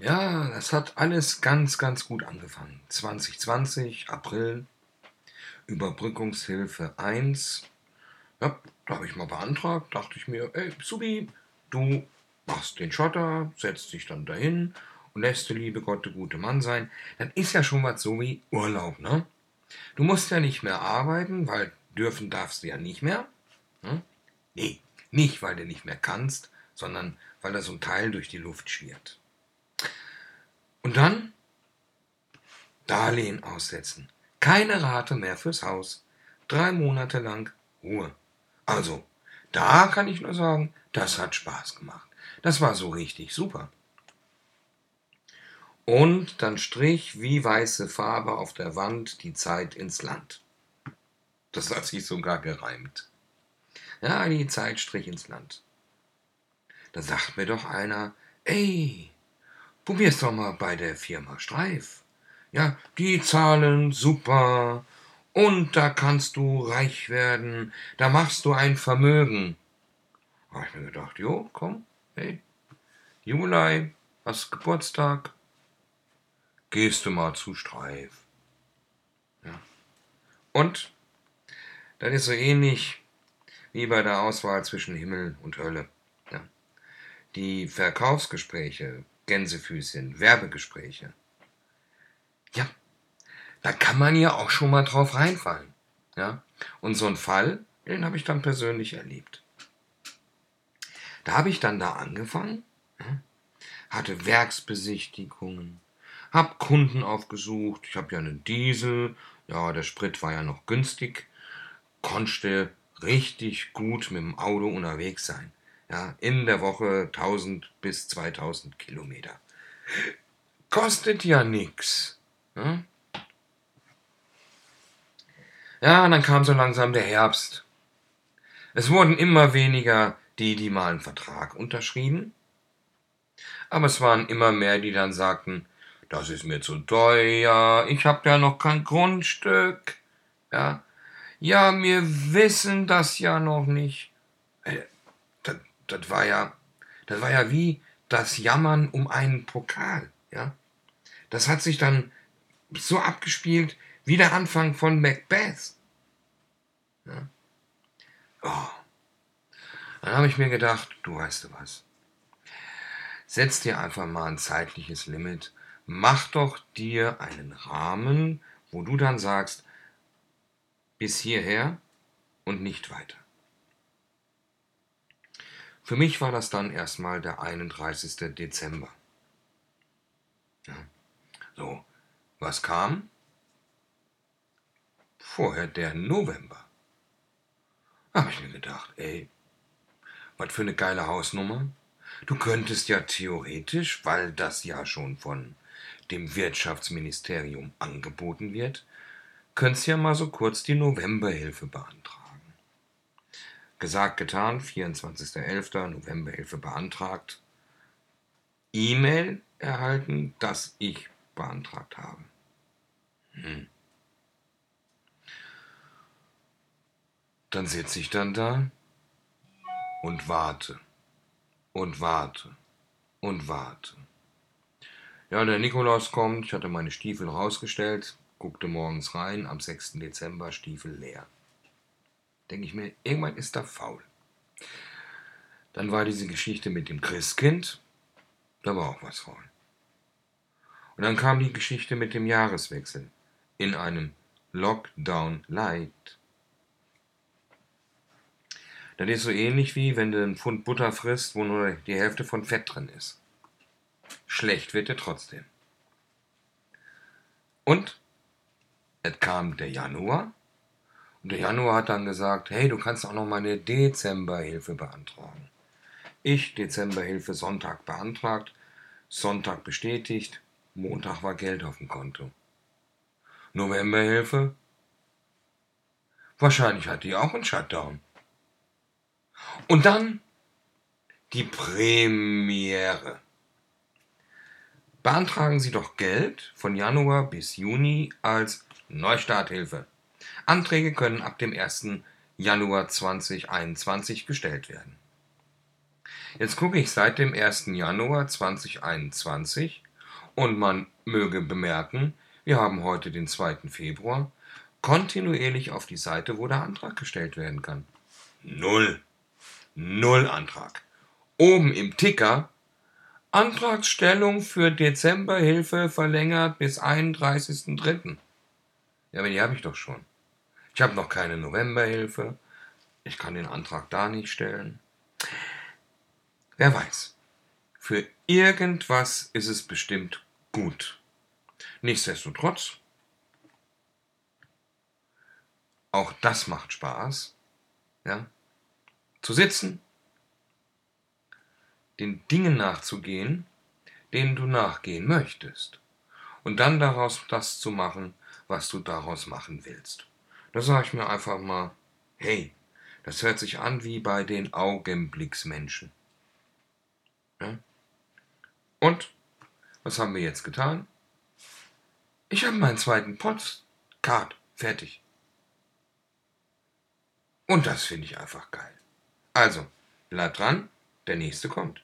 Ja, das hat alles ganz, ganz gut angefangen. 2020, April, Überbrückungshilfe 1. Ja, da habe ich mal beantragt, dachte ich mir, ey, Subi, du machst den Schotter, setzt dich dann dahin und lässt der liebe Gott der gute Mann sein. Das ist ja schon was so wie Urlaub, ne? Du musst ja nicht mehr arbeiten, weil dürfen darfst du ja nicht mehr. Hm? Nee, nicht, weil du nicht mehr kannst, sondern weil da so ein Teil durch die Luft schwirrt. Und dann Darlehen aussetzen. Keine Rate mehr fürs Haus. Drei Monate lang Ruhe. Also, da kann ich nur sagen, das hat Spaß gemacht. Das war so richtig super. Und dann strich wie weiße Farbe auf der Wand die Zeit ins Land. Das hat sich sogar gereimt. Ja, die Zeit strich ins Land. Da sagt mir doch einer, ey, Probier's doch mal bei der Firma Streif. Ja, die zahlen super. Und da kannst du reich werden. Da machst du ein Vermögen. Da hab ich mir gedacht, jo, komm, hey, Juli, hast Geburtstag. Gehst du mal zu Streif. Ja. Und das ist so ähnlich wie bei der Auswahl zwischen Himmel und Hölle. Ja. Die Verkaufsgespräche Gänsefüßchen, Werbegespräche. Ja, da kann man ja auch schon mal drauf reinfallen. Ja? Und so einen Fall, den habe ich dann persönlich erlebt. Da habe ich dann da angefangen, hatte Werksbesichtigungen, habe Kunden aufgesucht, ich habe ja einen Diesel, ja, der Sprit war ja noch günstig, konnte richtig gut mit dem Auto unterwegs sein. Ja, in der Woche 1000 bis 2000 Kilometer. Kostet ja nichts. Ja? ja, und dann kam so langsam der Herbst. Es wurden immer weniger die, die mal einen Vertrag unterschrieben. Aber es waren immer mehr, die dann sagten, das ist mir zu teuer, ich habe ja noch kein Grundstück. Ja, ja, wir wissen das ja noch nicht. Das war ja, das war ja wie das Jammern um einen Pokal, ja. Das hat sich dann so abgespielt wie der Anfang von Macbeth. Ja. Oh. Dann habe ich mir gedacht, du weißt du was. Setz dir einfach mal ein zeitliches Limit. Mach doch dir einen Rahmen, wo du dann sagst, bis hierher und nicht weiter. Für mich war das dann erstmal der 31. Dezember. Ja. So, was kam? Vorher der November. Habe ich mir gedacht, ey, was für eine geile Hausnummer. Du könntest ja theoretisch, weil das ja schon von dem Wirtschaftsministerium angeboten wird, könntest ja mal so kurz die Novemberhilfe beantragen. Gesagt, getan, 24.11. Novemberhilfe beantragt. E-Mail erhalten, dass ich beantragt habe. Hm. Dann sitze ich dann da und warte und warte und warte. Ja, der Nikolaus kommt, ich hatte meine Stiefel rausgestellt, guckte morgens rein, am 6. Dezember Stiefel leer denke ich mir, irgendwann ist er faul. Dann war diese Geschichte mit dem Christkind, da war auch was faul. Und dann kam die Geschichte mit dem Jahreswechsel in einem Lockdown Light. Das ist so ähnlich wie wenn du einen Pfund Butter frisst, wo nur die Hälfte von Fett drin ist. Schlecht wird er trotzdem. Und es kam der Januar und der Januar hat dann gesagt, hey, du kannst auch noch meine Dezemberhilfe beantragen. Ich Dezemberhilfe Sonntag beantragt, Sonntag bestätigt, Montag war Geld auf dem Konto. Novemberhilfe? Wahrscheinlich hat die auch einen Shutdown. Und dann die Premiere. Beantragen Sie doch Geld von Januar bis Juni als Neustarthilfe. Anträge können ab dem 1. Januar 2021 gestellt werden. Jetzt gucke ich seit dem 1. Januar 2021 Und man möge bemerken, wir haben heute den 2. Februar, kontinuierlich auf die Seite, wo der Antrag gestellt werden kann. Null. Null Antrag. Oben im Ticker Antragsstellung für Dezemberhilfe verlängert bis 31.03. Ja, aber die habe ich doch schon. Ich habe noch keine Novemberhilfe. Ich kann den Antrag da nicht stellen. Wer weiß. Für irgendwas ist es bestimmt gut. Nichtsdestotrotz, auch das macht Spaß. Ja? Zu sitzen, den Dingen nachzugehen, denen du nachgehen möchtest. Und dann daraus das zu machen, was du daraus machen willst. Da sage ich mir einfach mal, hey, das hört sich an wie bei den Augenblicksmenschen. Ja? Und was haben wir jetzt getan? Ich habe meinen zweiten Podcast fertig. Und das finde ich einfach geil. Also, bleib dran, der nächste kommt.